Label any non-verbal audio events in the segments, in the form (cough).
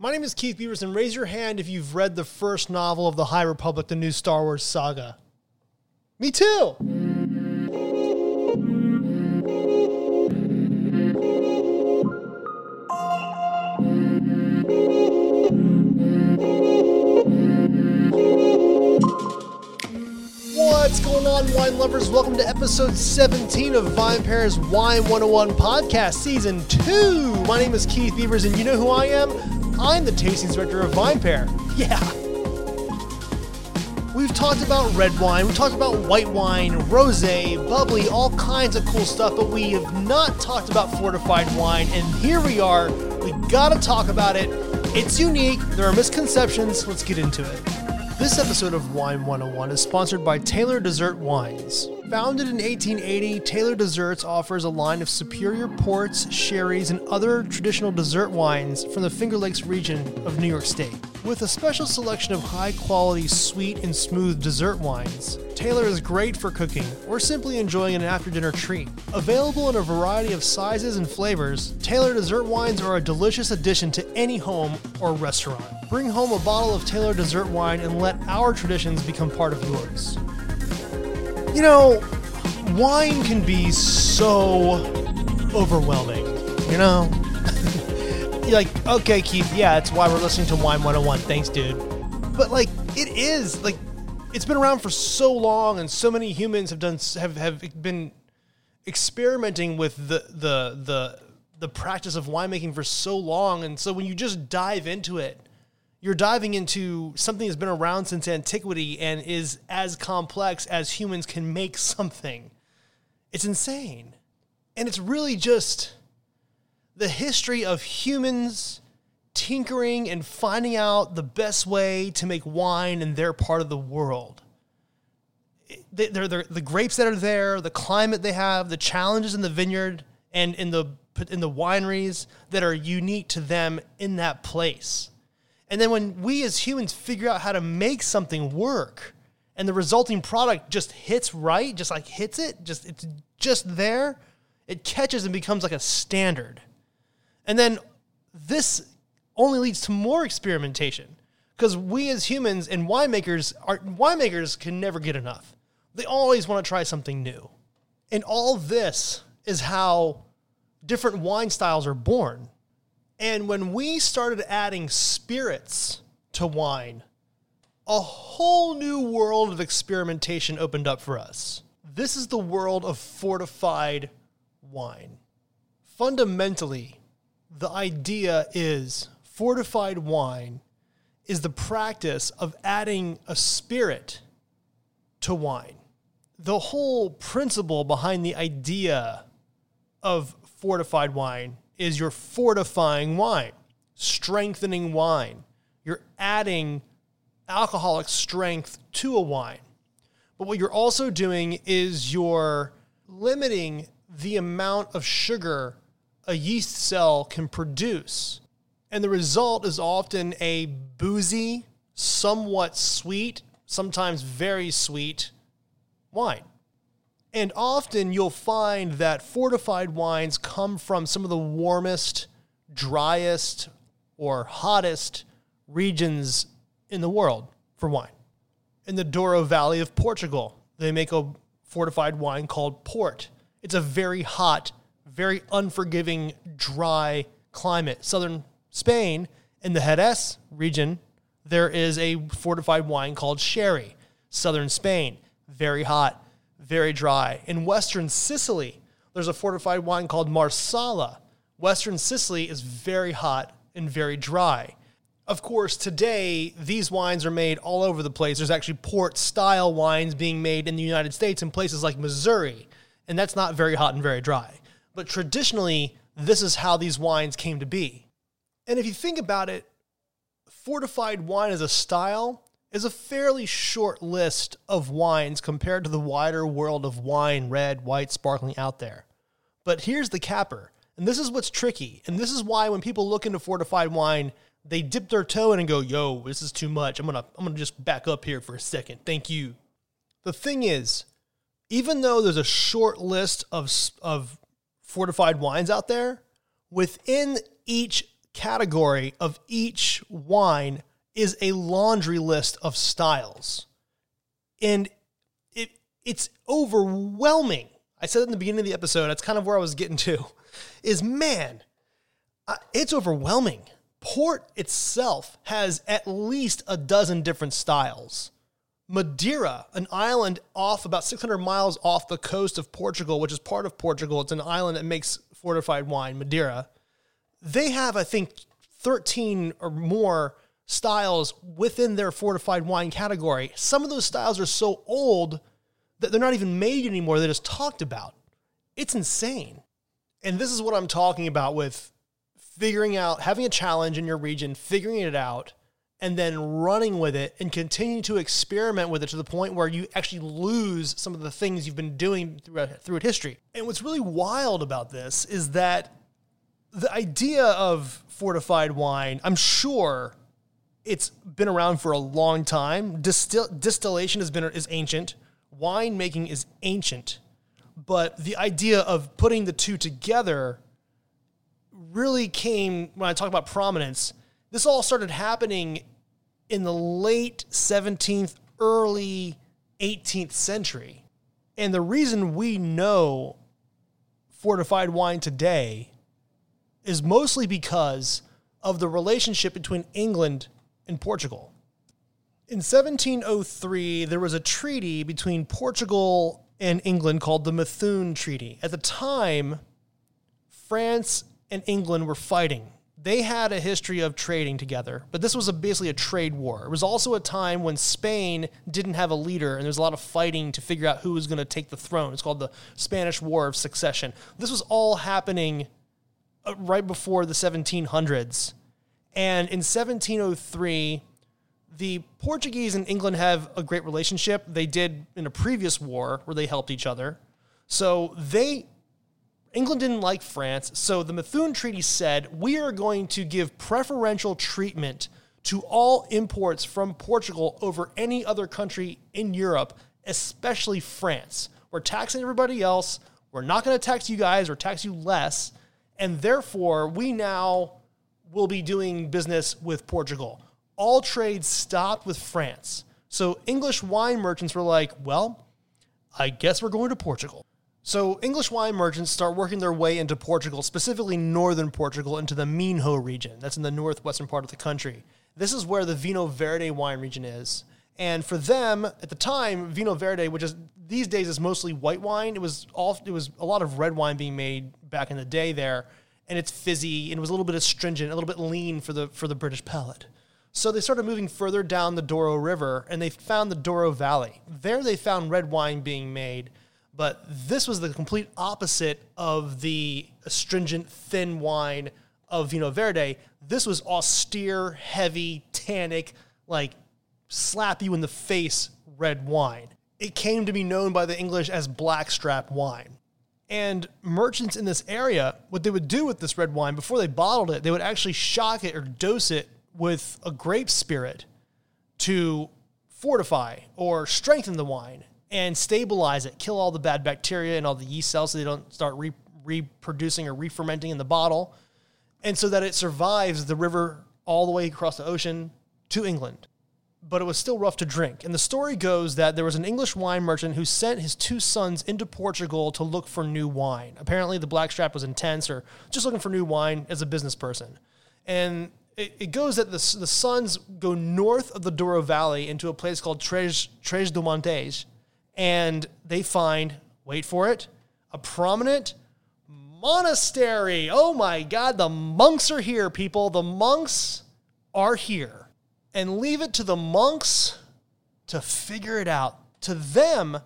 My name is Keith Beavers, and raise your hand if you've read the first novel of the High Republic, the new Star Wars saga. Me too! What's going on, wine lovers? Welcome to episode 17 of VinePair's Wine 101 podcast, season 2. My name is Keith Beavers, and you know who I am? I'm the tasting director of VinePair. Yeah. We've talked about red wine, we've talked about white wine, rose, bubbly, all kinds of cool stuff, but we have not talked about fortified wine, and here we are. We gotta talk about it. It's unique, there are misconceptions. Let's get into it. This episode of Wine 101 is sponsored by Taylor Dessert Wines. Founded in 1880, Taylor Desserts offers a line of superior ports, sherries, and other traditional dessert wines from the Finger Lakes region of New York State. With a special selection of high quality, sweet, and smooth dessert wines, Taylor is great for cooking or simply enjoying an after dinner treat. Available in a variety of sizes and flavors, Taylor Dessert Wines are a delicious addition to any home or restaurant. Bring home a bottle of Taylor Dessert Wine and let our traditions become part of yours. You know, wine can be so overwhelming, you know? You're (laughs) like, okay, Keith, yeah, that's why we're listening to Wine 101. Thanks, dude. But like, it is like, it's been around for so long, and so many humans have done have have been experimenting with the the the the practice of winemaking for so long, and so when you just dive into it, you're diving into something that's been around since antiquity and is as complex as humans can make something. It's insane. And it's really just the history of humans tinkering and finding out the best way to make wine in their part of the world. They, they're, they're, the grapes that are there, the climate they have, the challenges in the vineyard and in the in the wineries that are unique to them in that place. And then when we as humans figure out how to make something work and the resulting product just hits right, just like hits it, just it's just there, it catches and becomes like a standard. And then this only leads to more experimentation because we as humans and winemakers are winemakers can never get enough. They always want to try something new. And all this is how different wine styles are born. And when we started adding spirits to wine, a whole new world of experimentation opened up for us. This is the world of fortified wine. Fundamentally, the idea is fortified wine is the practice of adding a spirit to wine. The whole principle behind the idea of fortified wine is you're fortifying wine, strengthening wine. You're adding alcoholic strength to a wine. But what you're also doing is you're limiting the amount of sugar a yeast cell can produce. And the result is often a boozy, somewhat sweet, sometimes very sweet wine. And often you'll find that fortified wines come from some of the warmest, driest, or hottest regions in the world for wine. In the Douro Valley of Portugal, they make a fortified wine called port. It's a very hot, very unforgiving, dry climate. Southern Spain, in the Jerez region, there is a fortified wine called sherry. Southern Spain, very hot, very dry. In Western Sicily, there's a fortified wine called Marsala. Western Sicily is very hot and very dry. Of course, today, these wines are made all over the place. There's actually port style wines being made in the United States in places like Missouri, and that's not very hot and very dry. But traditionally, this is how these wines came to be. And if you think about it, fortified wine as a style is a fairly short list of wines compared to the wider world of wine, red, white, sparkling out there. But here's the capper, and this is what's tricky, and this is why when people look into fortified wine, they dip their toe in and go, "Yo, this is too much. I'm gonna, I'm gonna just back up here for a second. Thank you." The thing is, even though there's a short list of of fortified wines out there, within each category of each wine is a laundry list of styles. And it it's overwhelming. I said in the beginning of the episode, that's kind of where I was getting to. (laughs) Is man, it's overwhelming. Port itself has at least a dozen different styles. Madeira, an island off about 600 miles off the coast of Portugal, which is part of Portugal, it's an island that makes fortified wine, Madeira. They have, I think, 13 or more styles within their fortified wine category. Some of those styles are so old that they're not even made anymore, they're just talked about. It's insane. And this is what I'm talking about with figuring out, having a challenge in your region, figuring it out, and then running with it and continue to experiment with it to the point where you actually lose some of the things you've been doing throughout, throughout history. And what's really wild about this is that the idea of fortified wine, I'm sure it's been around for a long time. Distil- distillation has been is ancient. Wine making is ancient. But the idea of putting the two together really came when I talk about prominence. This all started happening in the late 17th, early 18th century. And the reason we know fortified wine today is mostly because of the relationship between England and Portugal. In 1703, there was a treaty between Portugal and England called the Methuen Treaty. At the time, France and England were fighting. They had a history of trading together, but this was a, basically a trade war. It was also a time when Spain didn't have a leader and there was a lot of fighting to figure out who was going to take the throne. It's called the Spanish War of Succession. This was all happening uh, right before the 1700s. And in 1703, the Portuguese and England have a great relationship. They did in a previous war where they helped each other. So they England didn't like France, so the Methuen Treaty said we are going to give preferential treatment to all imports from Portugal over any other country in Europe, especially France. We're taxing everybody else. We're not going to tax you guys or tax you less. And therefore, we now will be doing business with Portugal. All trade stopped with France. So English wine merchants were like, well, I guess we're going to Portugal. So English wine merchants start working their way into Portugal, specifically northern Portugal, into the Minho region. That's in the northwestern part of the country. This is where the Vinho Verde wine region is. And for them, at the time, Vinho Verde, which is these days is mostly white wine, it was all it was a lot of red wine being made back in the day there, and it's fizzy and it was a little bit astringent, a little bit lean for the for the British palate. So they started moving further down the Douro River and they found the Douro Valley. There they found red wine being made but this was the complete opposite of the astringent, thin wine of Vinho Verde. This was austere, heavy, tannic, like slap you in the face red wine. It came to be known by the English as blackstrap wine. And merchants in this area, what they would do with this red wine before they bottled it, they would actually shock it or dose it with a grape spirit to fortify or strengthen the wine and stabilize it, kill all the bad bacteria and all the yeast cells so they don't start re- reproducing or re-fermenting in the bottle, and so that it survives the river all the way across the ocean to England. But it was still rough to drink. And the story goes that there was an English wine merchant who sent his two sons into Portugal to look for new wine. Apparently, the blackstrap was intense or just looking for new wine as a business person. And it, it goes that the, the sons go north of the Douro Valley into a place called Tres, Tres do Montes, and they find, wait for it, a prominent monastery. Oh my God, the monks are here, people. The monks are here. And leave it to the monks to figure it out. To them,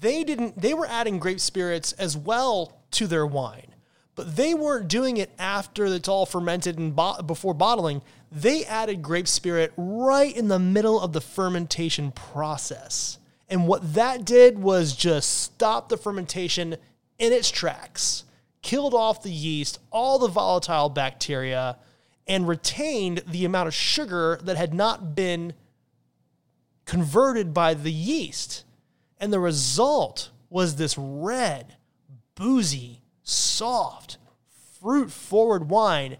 they didn't, they were adding grape spirits as well to their wine. But they weren't doing it after it's all fermented and bo- before bottling. They added grape spirit right in the middle of the fermentation process. And what that did was just stop the fermentation in its tracks, killed off the yeast, all the volatile bacteria, and retained the amount of sugar that had not been converted by the yeast. And the result was this red, boozy, soft, fruit forward wine.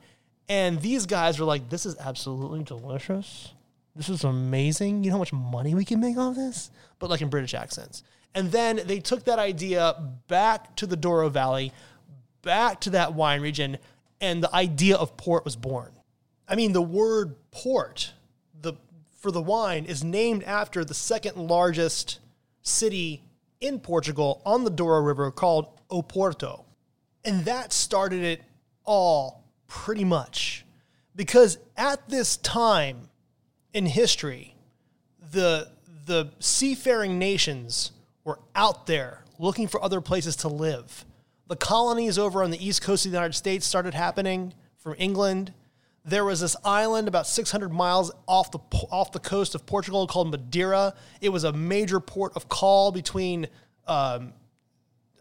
And these guys were like, this is absolutely delicious. This is amazing. You know how much money we can make off this? But like in British accents. And then they took that idea back to the Douro Valley, back to that wine region, and the idea of port was born. I mean, the word port the, for the wine is named after the second largest city in Portugal on the Douro River called Oporto. And that started it all pretty much. Because at this time in history, the, the seafaring nations were out there looking for other places to live. The colonies over on the east coast of the United States started happening from England. There was this island about 600 miles off the off the coast of Portugal called Madeira. It was a major port of call between um,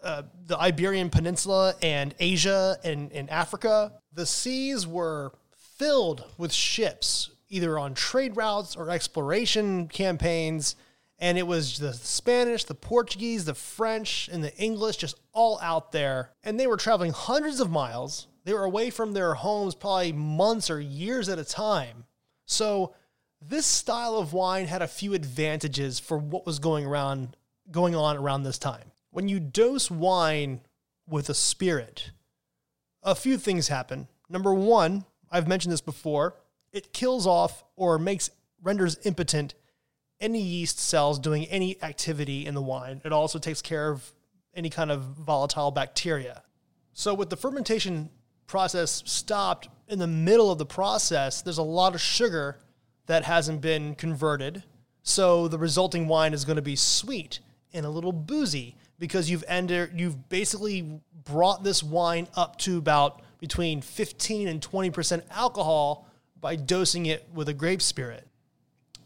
uh, the Iberian Peninsula and Asia and, and Africa. The seas were filled with ships, either on trade routes or exploration campaigns. And it was the Spanish, the Portuguese, the French, and the English just all out there. And they were traveling hundreds of miles. They were away from their homes probably months or years at a time. So this style of wine had a few advantages for what was going around going on around this time. When you dose wine with a spirit, a few things happen. Number one, I've mentioned this before, it kills off or makes renders impotent any yeast cells doing any activity in the wine. It also takes care of any kind of volatile bacteria. So with the fermentation process stopped in the middle of the process, there's a lot of sugar that hasn't been converted. So the resulting wine is going to be sweet and a little boozy because you've entered you've basically brought this wine up to about between 15 and 20% alcohol by dosing it with a grape spirit.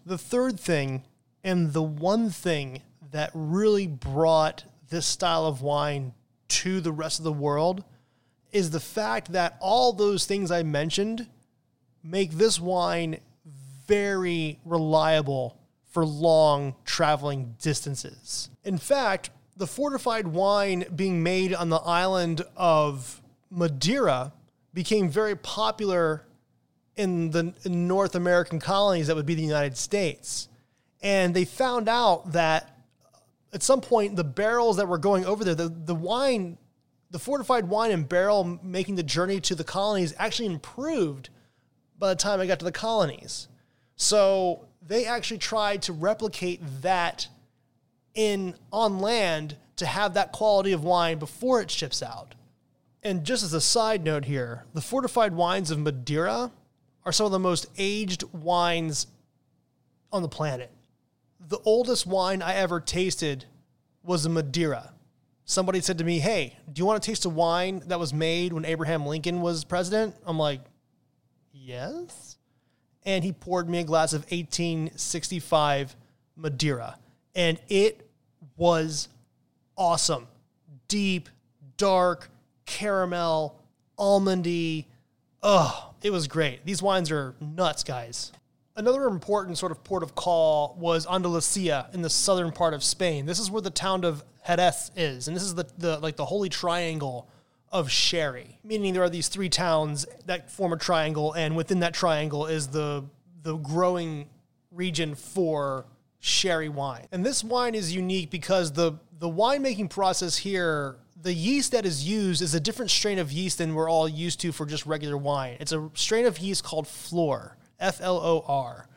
The third thing, and the one thing that really brought this style of wine to the rest of the world, is the fact that all those things I mentioned make this wine very reliable for long traveling distances. In fact, the fortified wine being made on the island of Madeira became very popular in the North American colonies that would be the United States. And they found out that at some point, the barrels that were going over there, the, the wine, the fortified wine and barrel making the journey to the colonies actually improved by the time I got to the colonies. So they actually tried to replicate that in on land to have that quality of wine before it ships out. And just as a side note here, the fortified wines of Madeira are some of the most aged wines on the planet. The oldest wine I ever tasted was a Madeira. Somebody said to me, Hey, do you want to taste a wine that was made when Abraham Lincoln was president? I'm like, Yes. And he poured me a glass of 1865 Madeira. And it was awesome. Deep, dark, caramel, almondy. Oh, it was great. These wines are nuts, guys. Another important sort of port of call was Andalusia in the southern part of Spain. This is where the town of Jerez is, and this is the, the like the holy triangle of sherry, meaning there are these three towns that form a triangle, and within that triangle is the the growing region for sherry wine. And this wine is unique because the the winemaking process here, the yeast that is used is a different strain of yeast than we're all used to for just regular wine. It's a strain of yeast called Flor, F L O R.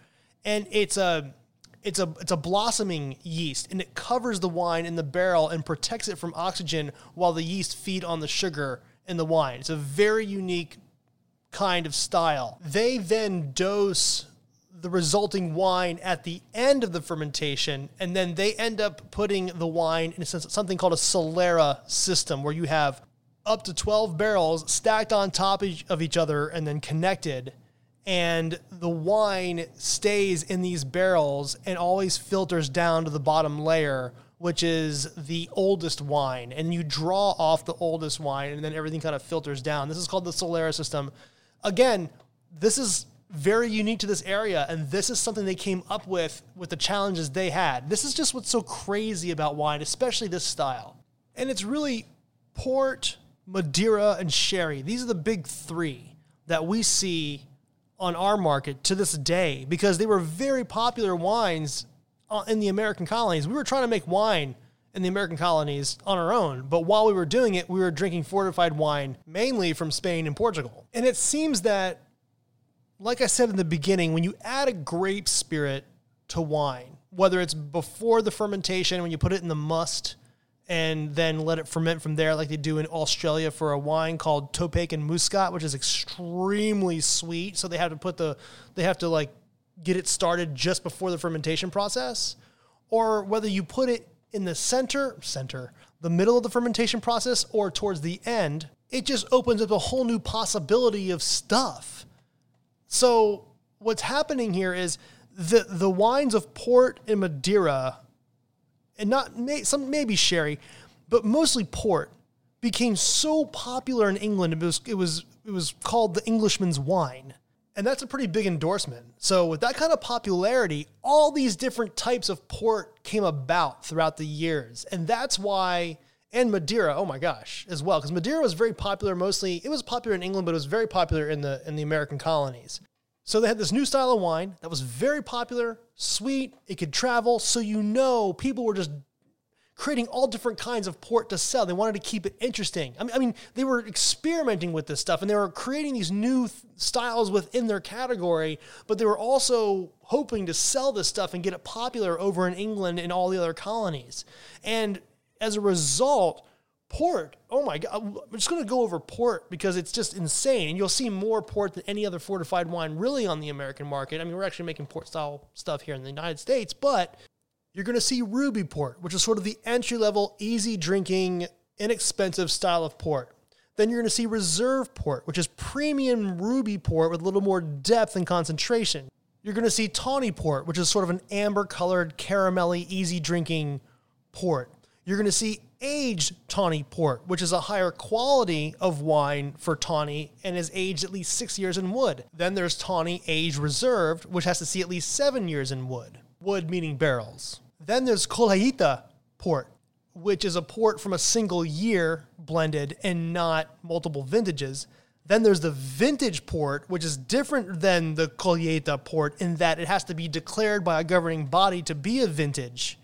And it's a it's a it's a blossoming yeast and it covers the wine in the barrel and protects it from oxygen while the yeast feed on the sugar in the wine. It's a very unique kind of style. They then dose the resulting wine at the end of the fermentation, and then they end up putting the wine in something called a Solera system, where you have up to 12 barrels stacked on top of each other and then connected. And the wine stays in these barrels and always filters down to the bottom layer, which is the oldest wine. And you draw off the oldest wine, and then everything kind of filters down. This is called the Solera system. Again, this is very unique to this area and this is something they came up with with the challenges they had this is just what's so crazy about wine especially this style and it's really port madeira and sherry these are the big three that we see on our market to this day because they were very popular wines uh, in the American colonies. We were trying to make wine in the American colonies on our own, but while we were doing it, we were drinking fortified wine mainly from Spain and Portugal. And it seems that, like I said in the beginning, when you add a grape spirit to wine, whether it's before the fermentation, when you put it in the must, and then let it ferment from there, like they do in Australia for a wine called Topaque and Muscat, which is extremely sweet. So they have to put the, they have to like get it started just before the fermentation process, or whether you put it in the center, center, the middle of the fermentation process, or towards the end, it just opens up a whole new possibility of stuff. So what's happening here is the the wines of port and Madeira and not may, some maybe sherry, but mostly port, became so popular in England. It was it was it was called the Englishman's wine. And that's a pretty big endorsement. So, with that kind of popularity, all these different types of port came about throughout the years. And that's why, and Madeira, oh my gosh, as well, because Madeira was very popular mostly, it was popular in England, but it was very popular in the, in the American colonies. So, they had this new style of wine that was very popular, sweet, it could travel. So, you know, people were just creating all different kinds of port to sell. They wanted to keep it interesting. I mean, I mean they were experimenting with this stuff and they were creating these new th- styles within their category, but they were also hoping to sell this stuff and get it popular over in England and all the other colonies. And as a result, port, oh my God, I'm just going to go over port because it's just insane. You'll see more port than any other fortified wine really on the American market. I mean, we're actually making port style stuff here in the United States, but you're going to see ruby port, which is sort of the entry level, easy drinking, inexpensive style of port. Then you're going to see reserve port, which is premium ruby port with a little more depth and concentration. You're going to see tawny port, which is sort of an amber colored, caramelly, easy drinking port. You're going to see aged tawny port, which is a higher quality of wine for tawny and is aged at least six years in wood. Then there's tawny aged reserved, which has to see at least seven years in wood wood meaning barrels. Then there's Colheita port, which is a port from a single year blended and not multiple vintages. Then there's the vintage port, which is different than the Colheita port in that it has to be declared by a governing body to be a vintage.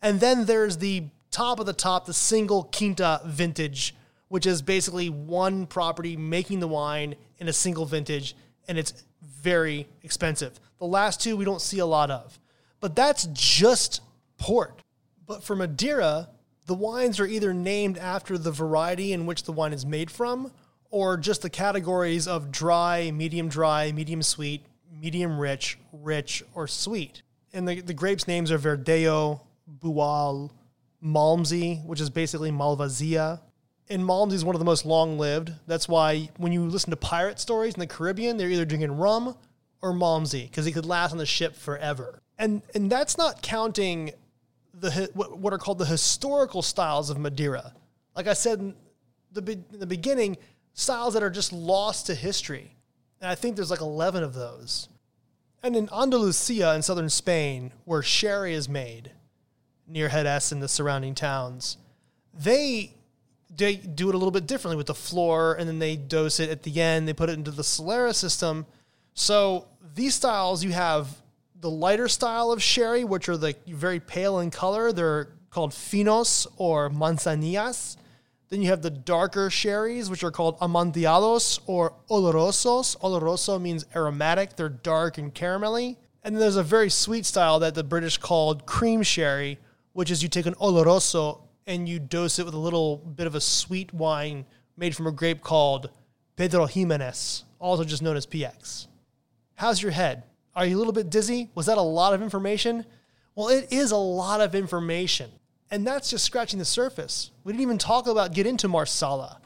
And then there's the top of the top, the single Quinta vintage, which is basically one property making the wine in a single vintage, and it's very expensive. The last two we don't see a lot of. But that's just port. But for Madeira, the wines are either named after the variety in which the wine is made from, or just the categories of dry, medium dry, medium sweet, medium rich, rich, or sweet. And the, the grapes' names are Verdelho, Boal, Malmsey, which is basically Malvasia. And Malmsey is one of the most long lived. That's why when you listen to pirate stories in the Caribbean, they're either drinking rum or Malmsey because it could last on the ship forever and and that's not counting the what are called the historical styles of Madeira. Like I said in the in the beginning, styles that are just lost to history, and I think there's like eleven of those. And in Andalusia in southern Spain, where sherry is made, near Jerez and the surrounding towns, they they do it a little bit differently with the flor, and then they dose it at the end. They put it into the Solera system. So these styles, you have the lighter style of sherry, which are like very pale in color. They're called finos or manzanillas. Then you have the darker sherries, which are called amontillados or olorosos. Oloroso means aromatic. They're dark and caramelly. And then there's a very sweet style that the British called cream sherry, which is you take an oloroso and you dose it with a little bit of a sweet wine made from a grape called Pedro Ximénez, also just known as PX. How's your head? Are you a little bit dizzy? Was that a lot of information? Well, it is a lot of information. And that's just scratching the surface. We didn't even talk about get into Marsala.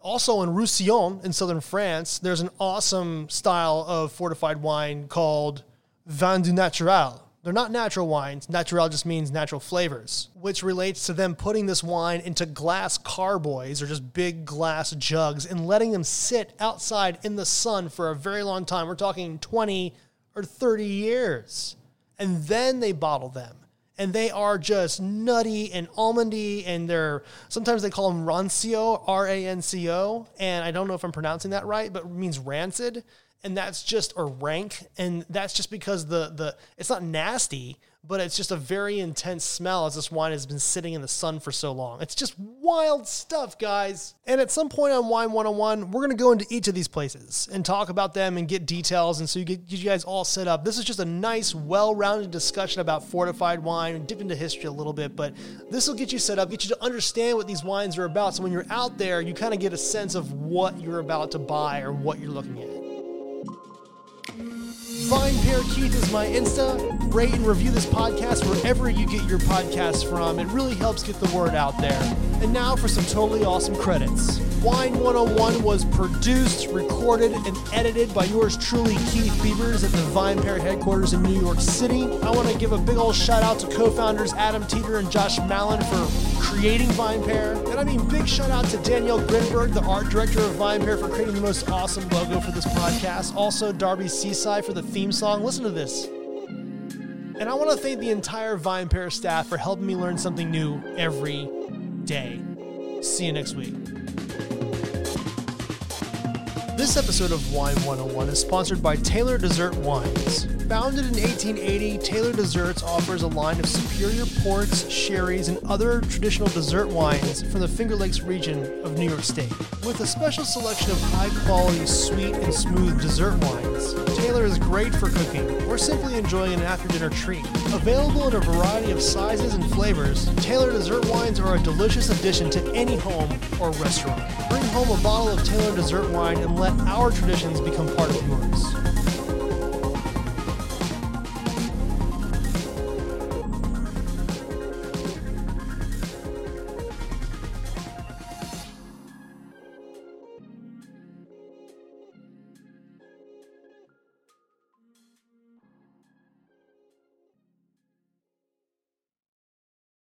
Also in Roussillon in southern France, there's an awesome style of fortified wine called Vin Doux Naturel. They're not natural wines. Natural just means natural flavors, which relates to them putting this wine into glass carboys or just big glass jugs and letting them sit outside in the sun for a very long time. We're talking 20, or 30 years. And then they bottle them. and they are just nutty and almondy, and they're sometimes they call them rancio, R A N C O, and I don't know if I'm pronouncing that right, but it means rancid, and that's just or rank, and that's just because the the it's not nasty, but it's just a very intense smell as this wine has been sitting in the sun for so long. It's just wild stuff, guys. And at some point on Wine 101, we're going to go into each of these places and talk about them and get details. And so you get you guys all set up. This is just a nice, well rounded discussion about fortified wine and dip into history a little bit. But this will get you set up, get you to understand what these wines are about. So when you're out there, you kind of get a sense of what you're about to buy or what you're looking at. VinePair Keith is my Insta. Rate and review this podcast wherever you get your podcasts from. It really helps get the word out there. And now for some totally awesome credits. Wine 101 was produced, recorded, and edited by yours truly, Keith Beavers, at the VinePair headquarters in New York City. I want to give a big old shout out to co founders Adam Teeter and Josh Malin for creating VinePair. And I mean, big shout out to Danielle Grinberg, the art director of VinePair, for creating the most awesome logo for this podcast. Also, Darby Cici for the theme song. Listen to this. And I want to thank the entire VinePair staff for helping me learn something new every day. See you next week. This episode of Wine 101 is sponsored by Taylor Dessert Wines. Founded in 1880, Taylor Desserts offers a line of superior ports, sherries, and other traditional dessert wines from the Finger Lakes region of New York State. With a special selection of high quality, sweet, and smooth dessert wines, Taylor is great for cooking or simply enjoying an after dinner treat. Available in a variety of sizes and flavors, Taylor Dessert Wines are a delicious addition to any home or restaurant. Bring home a bottle of Taylor Dessert Wine and let our traditions become part of yours.